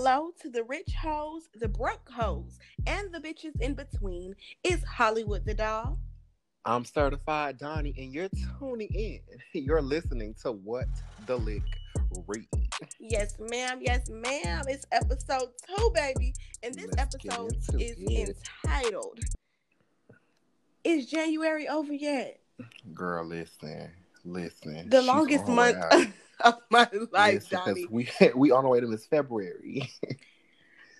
Hello to the rich hoes, the broke hoes, and the bitches in between. It's Hollywood the doll. I'm certified Donnie, and you're tuning in. You're listening to What the Lick Read. Yes, ma'am. Yes, ma'am. It's episode two, baby. And this Let's episode is it. entitled Is January over yet? Girl, listen, listen. The longest month. of my life, 'cause Donnie. we we on the way to Miss February.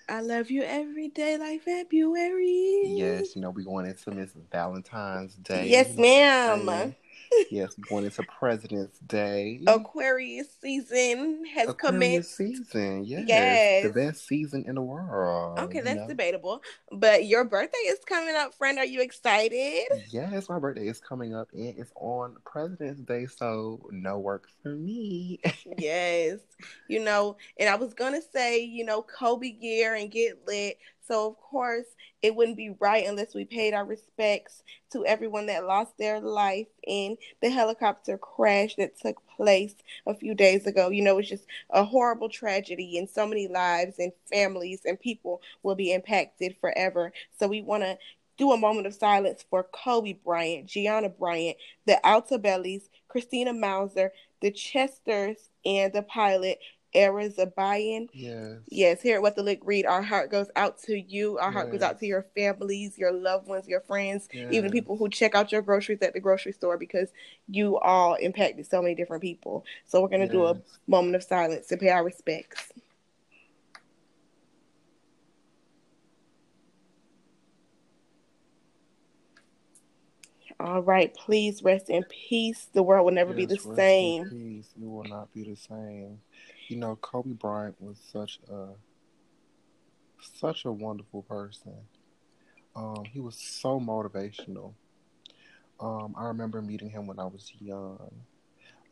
I love you every day like February. yes, you know we going into Miss Valentine's Day. Yes, ma'am. Yes, going into President's Day. Aquarius season has Aquarius commenced. season. Yes, Yes. the best season in the world. Okay, that's know? debatable. But your birthday is coming up, friend. Are you excited? Yes, my birthday is coming up and it's on President's Day, so no work for me. yes. You know, and I was gonna say, you know, Kobe gear and get lit. So of course it wouldn't be right unless we paid our respects to everyone that lost their life in the helicopter crash that took place a few days ago. You know, it's just a horrible tragedy and so many lives and families and people will be impacted forever. So we wanna do a moment of silence for Kobe Bryant, Gianna Bryant, the Altobellis, Christina Mauser, the Chesters, and the pilot, Ara Zobayan. yes. Yes, here at What the Lick Read, our heart goes out to you. Our heart goes out to your families, your loved ones, your friends, even Yes. the people who check out your groceries at the grocery store because you all impacted so many different people. So we're going to do a moment of silence to pay our respects. All right, please rest in peace. The world will never be Yes, the rest in. Peace. You will not be the same. You know, Kobe Bryant was such a such a wonderful person. Um, he was so motivational. Um, I remember meeting him when I was young.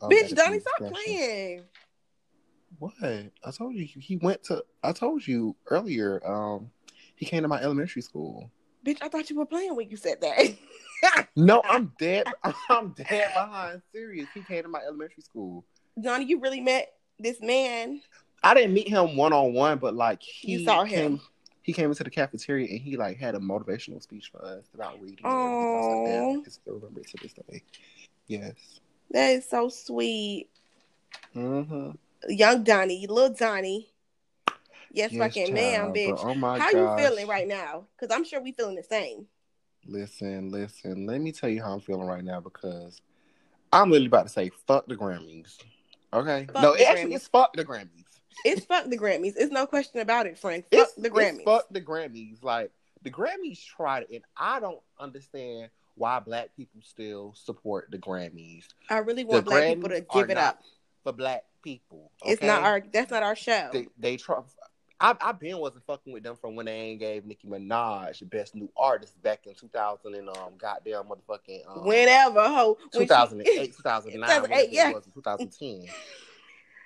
um, Bitch, Donnie, stop playing. What? I told you he went to. I told you earlier. Um, he came to my elementary school. Bitch, I thought you were playing when you said that. No, I'm dead. I'm dead behind. Serious. He came to my elementary school. Johnny, you really met this man. I didn't meet him one on one, but like he You saw him. Came, he came into the cafeteria and he like had a motivational speech for us about reading. I like, I still remember it to this day. Yes. That is so sweet. Mm-hmm. Young Donnie, little Donnie. Yes, Yes, fucking ma'am, child, bitch. oh my How gosh. you feeling right now? Because I'm sure we feeling the same. Listen, listen. Let me tell you how I'm feeling right now because I'm literally about to say fuck the Grammys. Okay. Fuck no, the it actually Grammys. it's fuck the Grammys. It's fuck the Grammys. It's no question about it, Frank. Fuck It's the Grammys. It's fuck the Grammys. Like the Grammys tried it, and I don't understand why black people still support the Grammys. I really want The black people to give it up. for black people. It's not our. That's not our show. They they try. I I been wasn't fucking with them from when they ain't gave Nicki Minaj the best new artist back in 2000 and um goddamn motherfucking um, Whenever ho, when she- 2008 2009 2008, yeah. it was in 2010.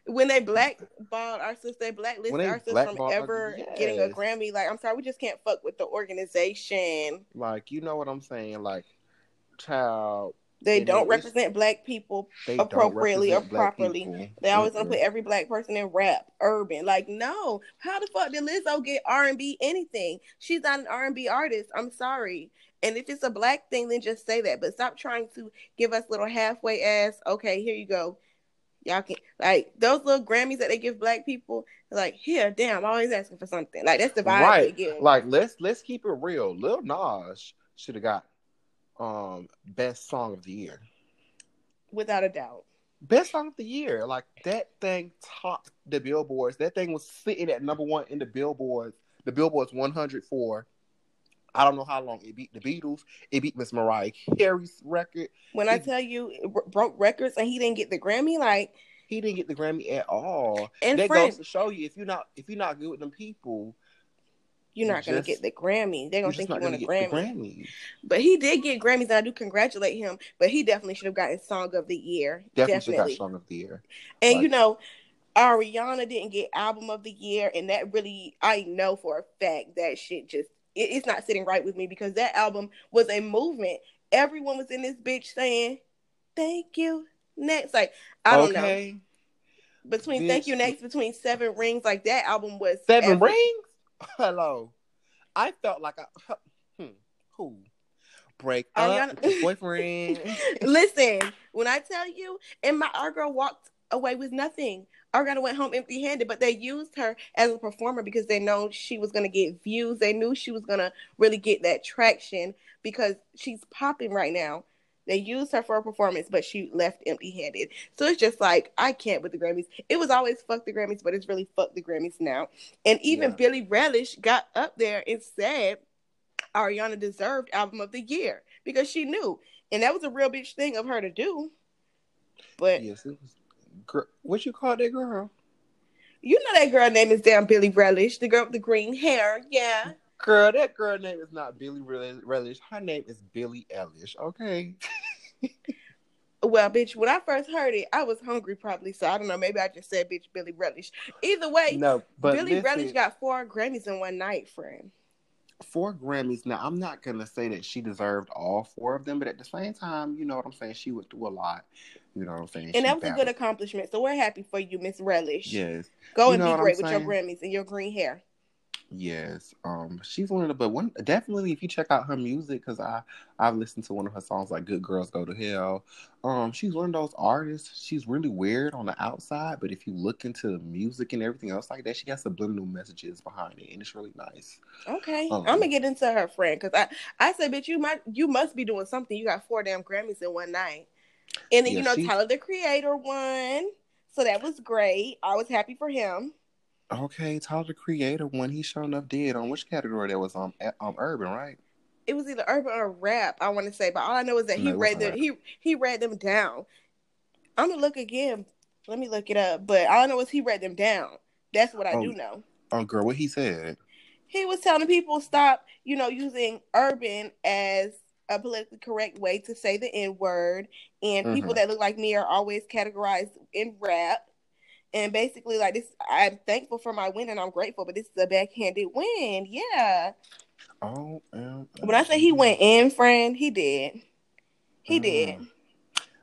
when they blackballed our sister, they blacklisted our sister from ever getting a. Grammy. Like, I'm sorry, we just can't fuck with the organization. like you know what I'm saying? Like child, They And don't represent black people. Appropriately or properly. people. They always gonna Mm-mm. put every black person in rap, urban. Like, no, how the fuck did Lizzo get R and B anything? She's not an R and B artist. I'm sorry. And if it's a black thing, then just say that. But stop trying to give us little halfway ass. Okay, here you go. Y'all can like those little Grammys that they give black people. Like, here, damn, I'm always asking for something. Like that's the vibe they right. give. Like let's let's keep it real. Lil Nas should have got um best song of the year. without a doubt. Best song of the year. Like that thing topped the billboards. That thing was sitting at number one in the billboards. The billboards 100 for I don't know how long it beat the Beatles. It beat Miss Mariah Carey's record. When I tell you it broke records and he didn't get the Grammy, like He didn't get the Grammy at all. and that friend, goes to show you if you're not if you're not good with them people, you're not gonna get the Grammy. They're you're gonna think you won a the Grammy. But he did get Grammys, and I do congratulate him. But he definitely should have gotten Song of the Year. Definitely, Definitely. should have got Song of the Year. And Like- you know, Ariana didn't get Album of the Year, and that really, I know for a fact that shit just it, it's not sitting right with me because that album was a movement. Everyone was in this bitch saying, "Thank you." Next, like I don't know. okay. between Thank You Next, between Seven Rings, like that album was Seven epic. Rings. Hello, I felt like I. Hmm, who break up with boyfriend? Listen, when I tell you, and my our girl walked away with nothing. Ariana went home empty handed, but they used her as a performer because they know she was going to get views. They knew she was going to really get that traction because she's popping right now. They used her for a performance, but she left empty handed. So it's just like, I can't with the Grammys. It was always fuck the Grammys, but it's really fuck the Grammys now. And even yeah. Billie Eilish got up there and said Ariana deserved Album of the Year because she knew. And that was a real bitch thing of her to do. But yes, it was what you call that girl? You know that girl name is damn Billie Eilish, the girl with the green hair. Yeah. Girl, that girl name is not Billy Relish. Her name is Billie Eilish. Okay. well, bitch, when I first heard it, I was hungry probably. So I don't know. Maybe I just said bitch Billie Eilish. Either way, no, but Billie Eilish got four Grammys in one night, friend four Grammys. Now, I'm not gonna say that she deserved all four of them, but at the same time, you know what I'm saying. She went through a lot. You know what I'm saying. And she that was battled. a good accomplishment. So we're happy for you, Miss Relish. Yes. Go you and be great with your Grammys and your green hair. Yes, um, she's one of the but one definitely if you check out her music because I I've listened to one of her songs like "Good Girls Go to Hell." Um, she's one of those artists. She's really weird on the outside, but if you look into the music and everything else like that, she has subliminal messages behind it, and it's really nice. Okay, um, I'm gonna get into her friend because I I said, bitch, you might you must be doing something. You got four damn Grammys in one night, and then yeah, you know she, Tyler the Creator won, so that was great. I was happy for him. Okay, Tyler the Creator when he showing up did on which category that was on um, um urban, right? It was either urban or rap, I want to say, but all I know is that he no, read them he he read them down. I'm gonna look again. Let me look it up. But all I know is he read them down. That's what I oh, do know. Oh girl, what he said. He was telling people stop, you know, using urban as a politically correct way to say the N word, and mm-hmm. people that look like me are always categorized in rap and basically like this i'm thankful for my win and i'm grateful but this is a backhanded win. Yeah. Oh when i say he went in friend he did. He uh, did.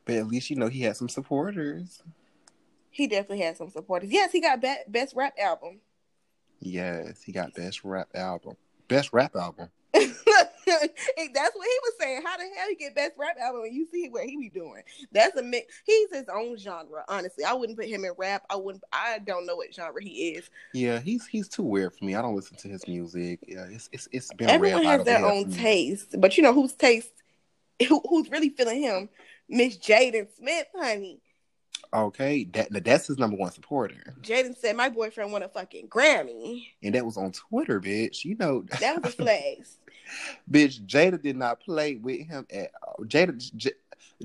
But at least you know he had some supporters. He definitely had some supporters. Yes he got be- best rap album. Yes he got best rap album. Best rap album That's what he was saying. How the hell you get best rap album and you see what he be doing? That's a mix. He's his own genre. Honestly, I wouldn't put him in rap. I wouldn't. I don't know what genre he is. Yeah, he's he's too weird for me. I don't listen to his music. Yeah, it's it's it's been everyone has their own taste, but you know whose taste, who, who's really feeling him? Miss Jaden Smith, honey. Okay, that that's his number one supporter. Jaden said, "My boyfriend won a fucking Grammy," and that was on Twitter, bitch. You know that was a flex. Bitch, Jada did not play with him at all. Jada, J-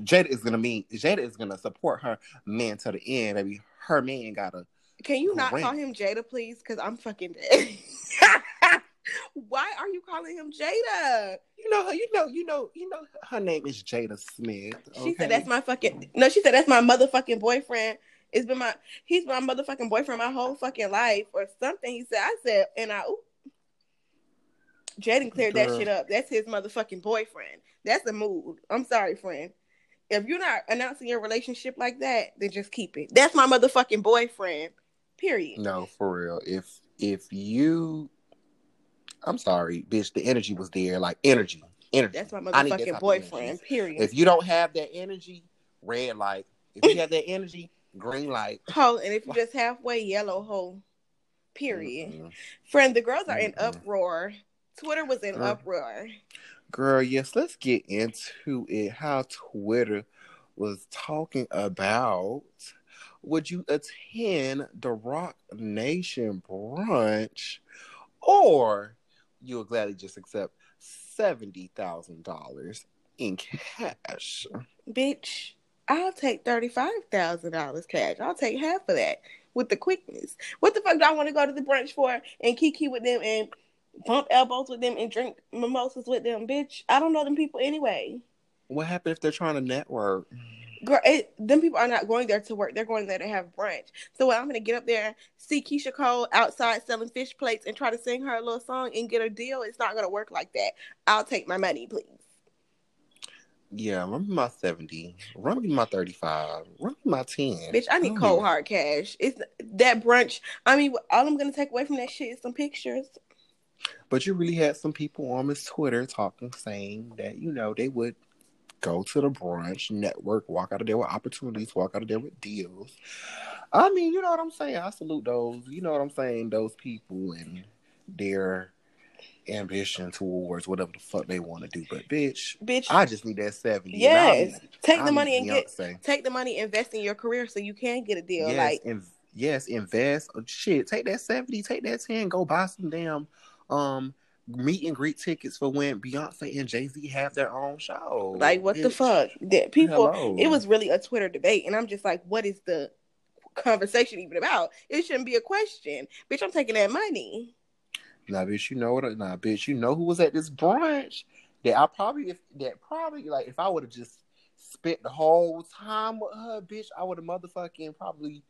Jada is gonna mean Jada is gonna support her man to the end. Maybe her man gotta. Can you not call him Jada, please? Because I'm fucking dead. Why are you calling him Jada? You know, you know, you know, you know. Her name is Jada Smith. Okay? She said that's my fucking. No, she said that's my motherfucking boyfriend. It's been my. He's my motherfucking boyfriend my whole fucking life, or something. He said. I said, and I. Ooh. Jaden cleared Girl. that shit up. That's his motherfucking boyfriend. That's the mood. I'm sorry, friend. If you're not announcing your relationship like that, then just keep it. That's my motherfucking boyfriend. Period. No, for real. If if you I'm sorry, bitch. The energy was there, like energy, energy. That's my motherfucking boyfriend. Period. If you don't have that energy, red light. If you have that energy, green light. Hole, and if you're just halfway, yellow hole. Period. Mm-hmm. Friend, the girls are mm-hmm. in uproar. Twitter was in girl, uproar. Girl, yes. Let's get into it. How Twitter was talking about. Would you attend the Roc Nation brunch or you will gladly just accept seventy thousand dollars in cash. Bitch, I'll take thirty five thousand dollars cash. I'll take half of that with the quickness. What the fuck do I want to go to the brunch for and kiki with them and bump elbows with them and drink mimosas with them? Bitch, I don't know them people anyway. What happened if they're trying to network? girl, it, them people are not going there to work. They're going there to have brunch. So I'm gonna get up there, see Keyshia Cole outside selling fish plates, and try to sing her a little song and get a deal. It's not gonna work like that. I'll take my money, please. Yeah, run me my seventy. Run me my thirty-five. Run me my ten. Bitch, I need cold hard cash. It's that brunch. I mean, all I'm gonna take away from that shit is some pictures. But you really had some people on his Twitter talking, saying that you know they would go to the brunch, network, walk out of there with opportunities, walk out of there with deals. I mean, you know what I'm saying. I salute those. You know what I'm saying. Those people and their ambition towards whatever the fuck they want to do. But bitch, bitch, I just need that seventy. Yes, take the money and get take the money, invest in your career so you can get a deal. Yes, like, in, yes, invest. Oh, shit, take that seventy, take that ten, go buy some damn um meet and greet tickets for when Beyonce and Jay Z have their own show. Like, what the fuck? That people, Hello. it was really a Twitter debate, and I'm just like, what is the conversation even about? It shouldn't be a question, bitch. I'm taking that money. Nah, bitch, you know what? Nah, bitch, you know who was at this brunch? That I probably, if that probably, like, if I would have just spent the whole time with her, bitch, I would have motherfucking probably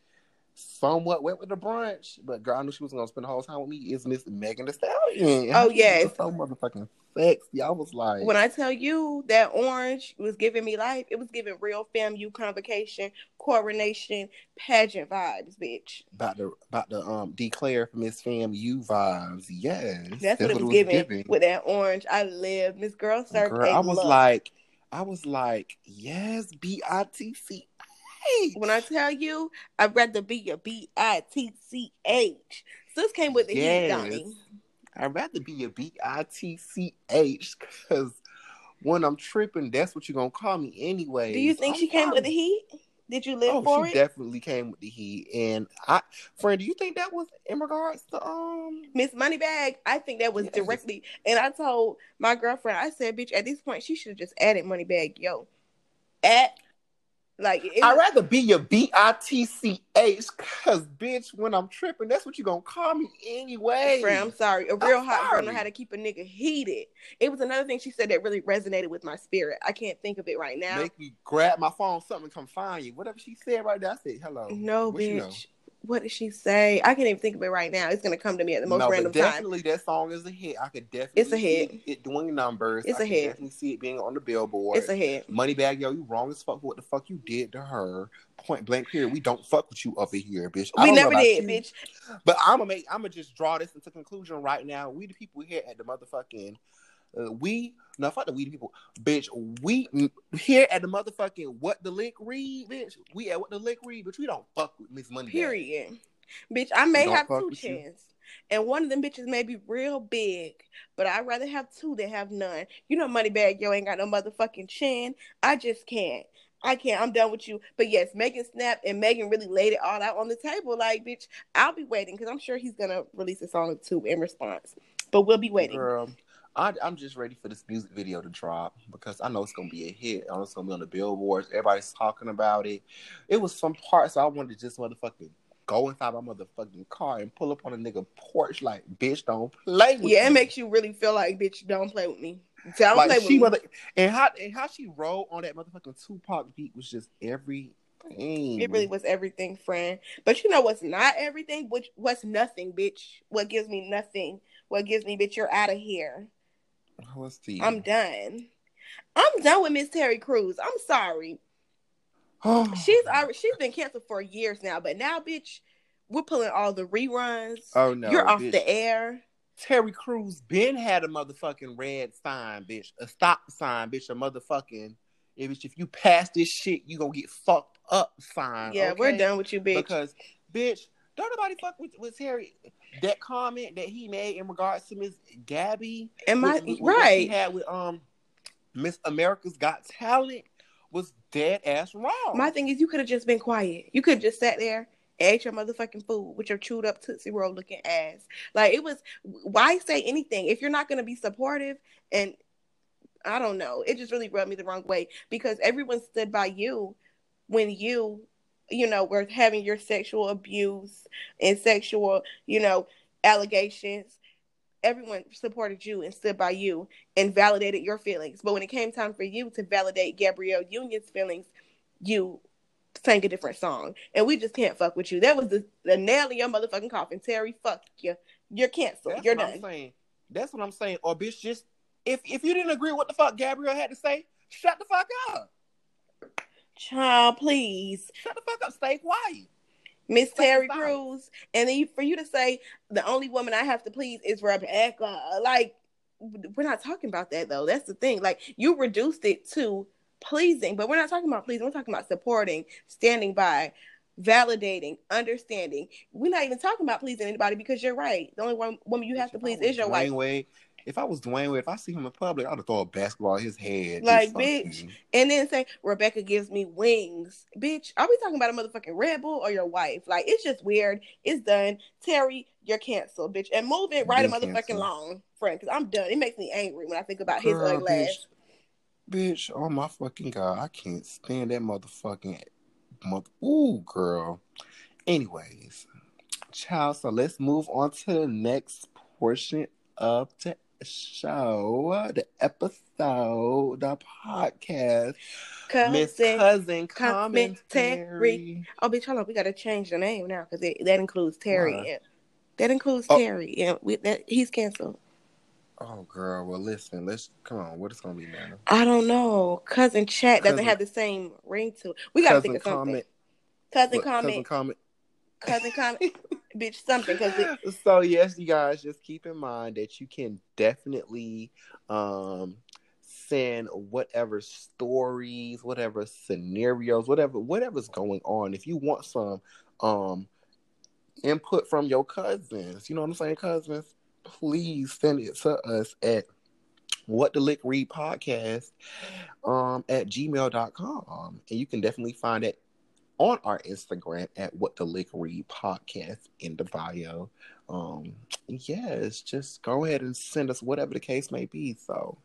somewhat went with the brunch, but girl, I knew she was gonna spend the whole time with me. Is Miss Megan Thee Stallion? Oh yes, so motherfucking sexy. I was like, when I tell you that orange was giving me life, it was giving real FAMU convocation, coronation, pageant vibes, bitch. About the about the um declare for Miss FAMU vibes. Yes, that's, that's what, it was, giving, giving, with that orange. I live Miss Girl. Girl, I was look. like. I was like, yes, B I T C when I tell you, I'd rather be a B I T C H. Sis came with the yes. heat, Donnie. I'd rather be a B I T C H because when I'm tripping, that's what you're gonna call me anyway. Do you think I'm she came with the heat? Did you live oh, for she it? definitely came with the heat. And I friend, do you think that was in regards to um Miss Moneybagg? I think that was yes. directly and I told my girlfriend, I said, bitch, at this point she should have just added Moneybagg, yo. At like I'd rather be your B I T C H because bitch, when I'm tripping, that's what you gonna call me anyway. Friend, I'm sorry. A real I'm hot sorry. girl know how to keep a nigga heated. It was another thing she said that really resonated with my spirit. I can't think of it right now. Make me grab my phone, something come find you. Whatever she said right there, I said hello. No, what bitch. You know? What did she say? I can't even think of it right now. It's gonna come to me at the most no, random definitely time. Definitely, that song is a hit. I could definitely it's a hit. it doing numbers. It's I a hit. Definitely see it being on the billboard. It's a hit. Moneybagg, yo, you wrong as fuck for what the fuck you did to her. Point blank period. We don't fuck with you over here, bitch. We never did, you, bitch. But I'm gonna make. I'm gonna just draw this into conclusion right now. We the people here at the motherfucking uh, we no fuck the weed people, bitch. We here at the motherfucking what the lick read, bitch. We at what the lick read, but we don't fuck with Miss Money. Period. Bitch, I may have two chins. And one of them bitches may be real big, but I'd rather have two than have none. You know, Moneybagg Yo ain't got no motherfucking chin. I just can't. I can't. I'm done with you. But yes, Megan Snap and Megan really laid it all out on the table. Like, bitch, I'll be waiting because I'm sure he's gonna release a song or two in response. But we'll be waiting. Girl, I, am just ready for this music video to drop because I know it's gonna be a hit. I know it's gonna be on the billboards. Everybody's talking about it. It was some parts I wanted to just motherfucking go inside my motherfucking car and pull up on a nigga porch like, bitch, don't play with Yeah, me. Yeah, it makes you really feel like, bitch, don't play with me. Don't like play she with me. and how and how she rolled on that motherfucking Tupac beat was just everything. It really was everything, friend. But you know what's not everything? Which what's nothing, bitch? What gives me nothing? What gives me, bitch? You're out of here. I'm done. I'm done with Miss Terry Crews. I'm sorry. she's already she's been canceled for years now, but now, bitch, we're pulling all the reruns. Oh no, you're off bitch. the air. Terry Crews been had a motherfucking red sign, bitch, a stop sign, bitch, a motherfucking. If if you pass this shit, you gonna get fucked up sign. Yeah, okay? we're done with you, bitch. Because, bitch, don't nobody fuck with, with Terry. That comment that he made in regards to Miss Gabby, am I right? He had with um Miss America's Got Talent was dead ass wrong. My thing is, you could have just been quiet. You could have just sat there and ate your motherfucking food with your chewed up Tootsie Roll looking ass. Like it was why say anything if you're not gonna be supportive and I don't know. It just really rubbed me the wrong way because everyone stood by you when you, you know, were having your sexual abuse and sexual, you know, allegations everyone supported you and stood by you and validated your feelings. But when it came time for you to validate Gabrielle Union's feelings, you sang a different song. And we just can't fuck with you. That was the, the nail in your motherfucking coffin. Terry, fuck you. You're canceled. That's You're done. I'm saying. That's what I'm saying. Or bitch, just if if you didn't agree with what the fuck Gabrielle had to say, Shut the fuck up. Child, please. Shut the fuck up. Stay quiet. Miss Terry silent. Crews. And then for you to say the only woman I have to please is Rebecca. Like, we're not talking about that though. That's the thing. Like, you reduced it to pleasing, but we're not talking about pleasing. We're talking about supporting, standing by, validating, understanding. We're not even talking about pleasing anybody because you're right. The only one woman you have to If I please is your wife. Wade, if I was Dwyane Wade, if I see him in public, I'd throw a basketball at his head. Like, bitch. And then say Rebecca gives me wings, bitch. Are we talking about a motherfucking Red Bull or your wife? Like it's just weird. It's done. Terry, you're canceled, bitch. And move it right a motherfucking canceled. long, friend. Because I'm done. It makes me angry when I think about his Girl, ugly bitch. ass. Bitch, oh my fucking god, I can't stand that motherfucking mother. Ooh, girl. Anyways, child. So let's move on to the next portion of the show, the episode, the podcast. Miss Cousin. Cousin commentary. Commentary. Oh, bitch, hold on. We gotta change the name now because that includes Terry. Yeah. That includes Oh. Terry. And we, that he's canceled. Oh, girl. Well, listen. Let's come on. What is gonna be now? I don't know. Cousin chat doesn't Cousin- have the same ring to it. We gotta think Cousin of something. comment. cousin what, comment. Cousin comment. Cousin comment. Bitch, something because so yes, you guys just keep in mind that you can definitely um send whatever stories, whatever scenarios, whatever whatever's going on. If you want some um input from your cousins, you know what I'm saying, cousins, please send it to us at what the lick read podcast um at gmail.com and you can definitely find it on our Instagram at what the lick read podcast in the bio. Um, yes, just go ahead and send us whatever the case may be. So,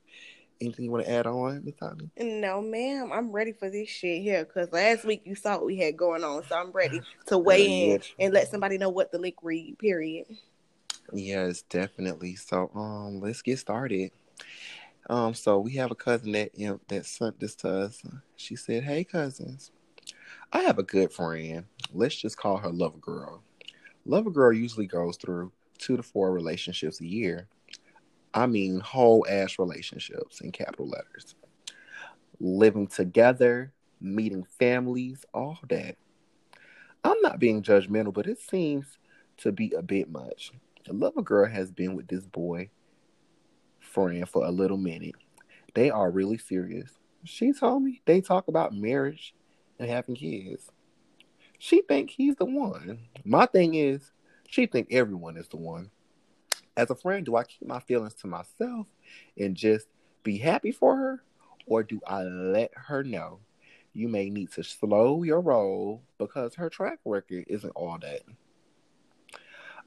anything you want to add on, Miss Tommy? No, ma'am. I'm ready for this shit here because last week you saw what we had going on, so I'm ready to weigh in and let somebody know what the lick read. Period. Yes, definitely. So, um, let's get started. Um, so we have a cousin that you know, that sent this to us. She said, "Hey, cousins, I have a good friend. Let's just call her Lover Girl. Lover Girl usually goes through two to four relationships a year. I mean, whole ass relationships in capital letters. Living together, meeting families, all that. I'm not being judgmental, but it seems to be a bit much. The Lover Girl has been with this boy friend for a little minute. They are really serious. She told me they talk about marriage and having kids. She think he's the one. My thing is, she think everyone is the one. As a friend, do I keep my feelings to myself and just be happy for her, or do I let her know you may need to slow your roll because her track record isn't all that?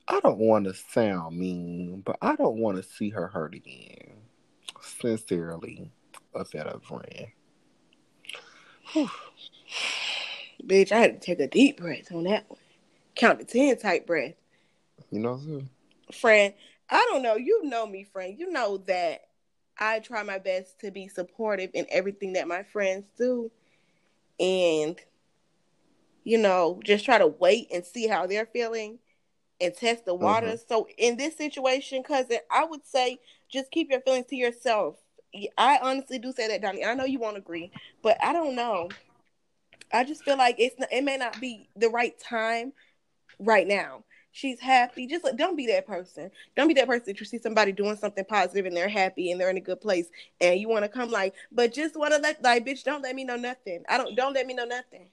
I don't want to sound mean, but I don't want to see her hurt again. Sincerely, a fed up friend. Bitch, I had to take a deep breath on that one. Count to 10 type breath. You know, so Friend, I don't know. You know me, friend. You know that I try my best to be supportive in everything that my friends do. And, you know, just try to wait and see how they're feeling and test the waters. Uh-huh. So in this situation, cousin, I would say just keep your feelings to yourself. I honestly do say that, Donnie. I know you won't agree, but I don't know. I just feel like it's it may not be the right time right now. She's happy. Just like, don't be that person. Don't be that person that you see somebody doing something positive and they're happy and they're in a good place and you want to come like, but just want to let like, bitch, don't let me know nothing. I don't. Don't let me know nothing.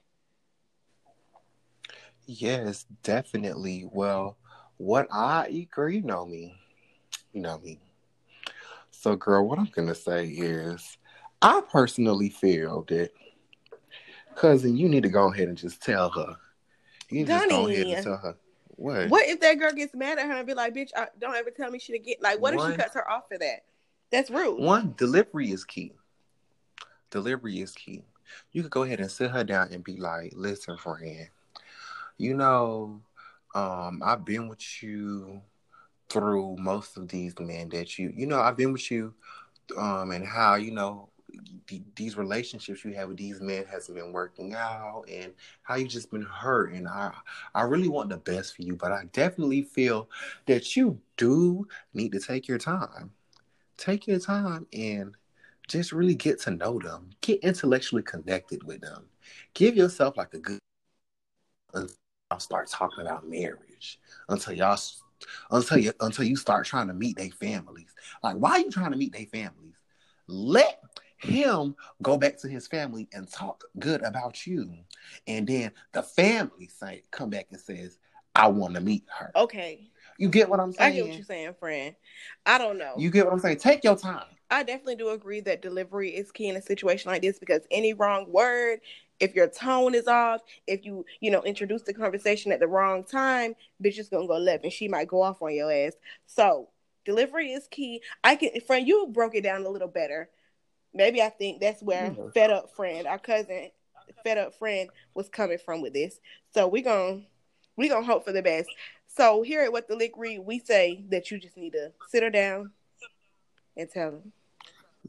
yes, definitely. Well, what I, girl, you know me, you know me. So, girl, what I'm gonna say is, I personally feel that, cousin, you need to go ahead and just tell her. You need to just go ahead Donnie. and tell her what. What if that girl gets mad at her and be like, bitch, I, don't ever tell me she to get like, what if she cuts her off for that? That's rude. One, delivery is key. Delivery is key. You could go ahead and sit her down and be like, listen, friend, you know, um, I've been with you through most of these men that you, you know, I've been with you, um, and how, you know, th- these relationships you have with these men hasn't been working out and how you just been hurt and I I really want the best for you but I definitely feel that you do need to take your time take your time and just really get to know them, get intellectually connected with them. Give yourself like a good y'all start talking about marriage. Until y'all until you until you start trying to meet their families. Like, why are you trying to meet their families? Let him go back to his family and talk good about you. And then the family say come back and says, I want to meet her. Okay. You get what I'm saying? I get what you're saying, friend. I don't know. You get what I'm saying? Take your time. I definitely do agree that delivery is key in a situation like this because any wrong word, if your tone is off, if you, you know, introduce the conversation at the wrong time, bitch is gonna go left and she might go off on your ass. So delivery is key. I can friend, you broke it down a little better. Maybe I think that's where yeah. fed up friend, our cousin fed up friend was coming from with this. So we're gonna we gonna hope for the best. So here at what the lick read, we say that you just need to sit her down and tell them.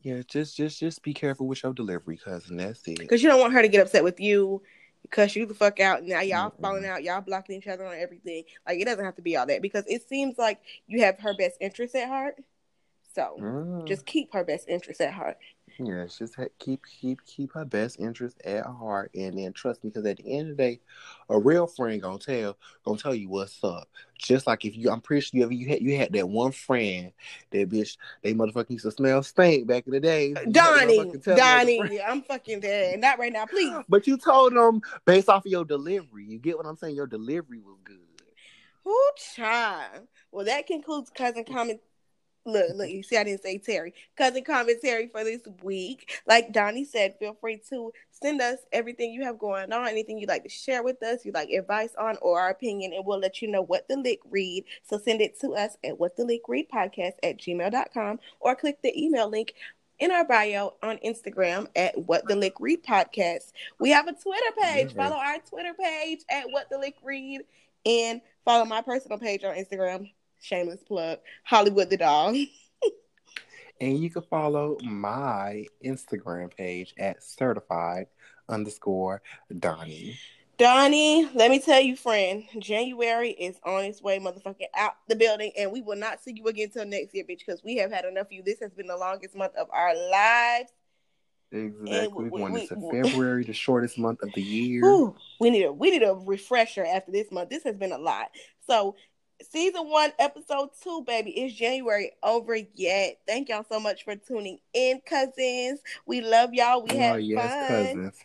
Yeah, just just just be careful with your delivery, cousin. That's it. Because you don't want her to get upset with you, cuss you the fuck out. Now y'all mm-hmm. falling out, y'all blocking each other on everything. Like it doesn't have to be all that because it seems like you have her best interest at heart. So mm. just keep her best interest at heart. Yes, just keep keep keep her best interest at heart, and then trust me, because at the end of the day, a real friend gonna tell gonna tell you what's up. Just like if you, I'm pretty sure you ever you had you had that one friend that bitch they motherfucking used to smell stink back in the day. Donnie, Donnie, I'm fucking dead. Not right now, please. But you told them based off of your delivery. You get what I'm saying? Your delivery was good. Who child? Well, that concludes cousin mm. comment look, look, you see, I didn't say Terry. Cousin commentary for this week. Like Donnie said, feel free to send us everything you have going on, anything you'd like to share with us, you like advice on, or our opinion, and we'll let you know what the lick read. So send it to us at what the lick read podcast at gmail.com or click the email link in our bio on Instagram at What the Lick Read Podcast. We have a Twitter page. Mm-hmm. Follow our Twitter page at What the Lick Read and follow my personal page on Instagram shameless plug, Hollywood the dog. and you can follow my Instagram page at certified underscore Donnie. Donnie, let me tell you, friend, January is on its way, motherfucking out the building, and we will not see you again until next year, bitch, because we have had enough of you. This has been the longest month of our lives. Exactly. We, we, into February, the shortest month of the year. Whew, we need a we need a refresher after this month. This has been a lot. So season one, episode two, baby. It's January over yet. Thank y'all so much for tuning in, cousins. We love y'all. We oh, had yes, fun. cousins.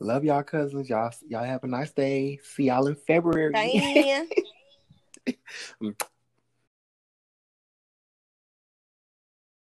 Love y'all, cousins. Y'all, y'all have a nice day. See y'all in February.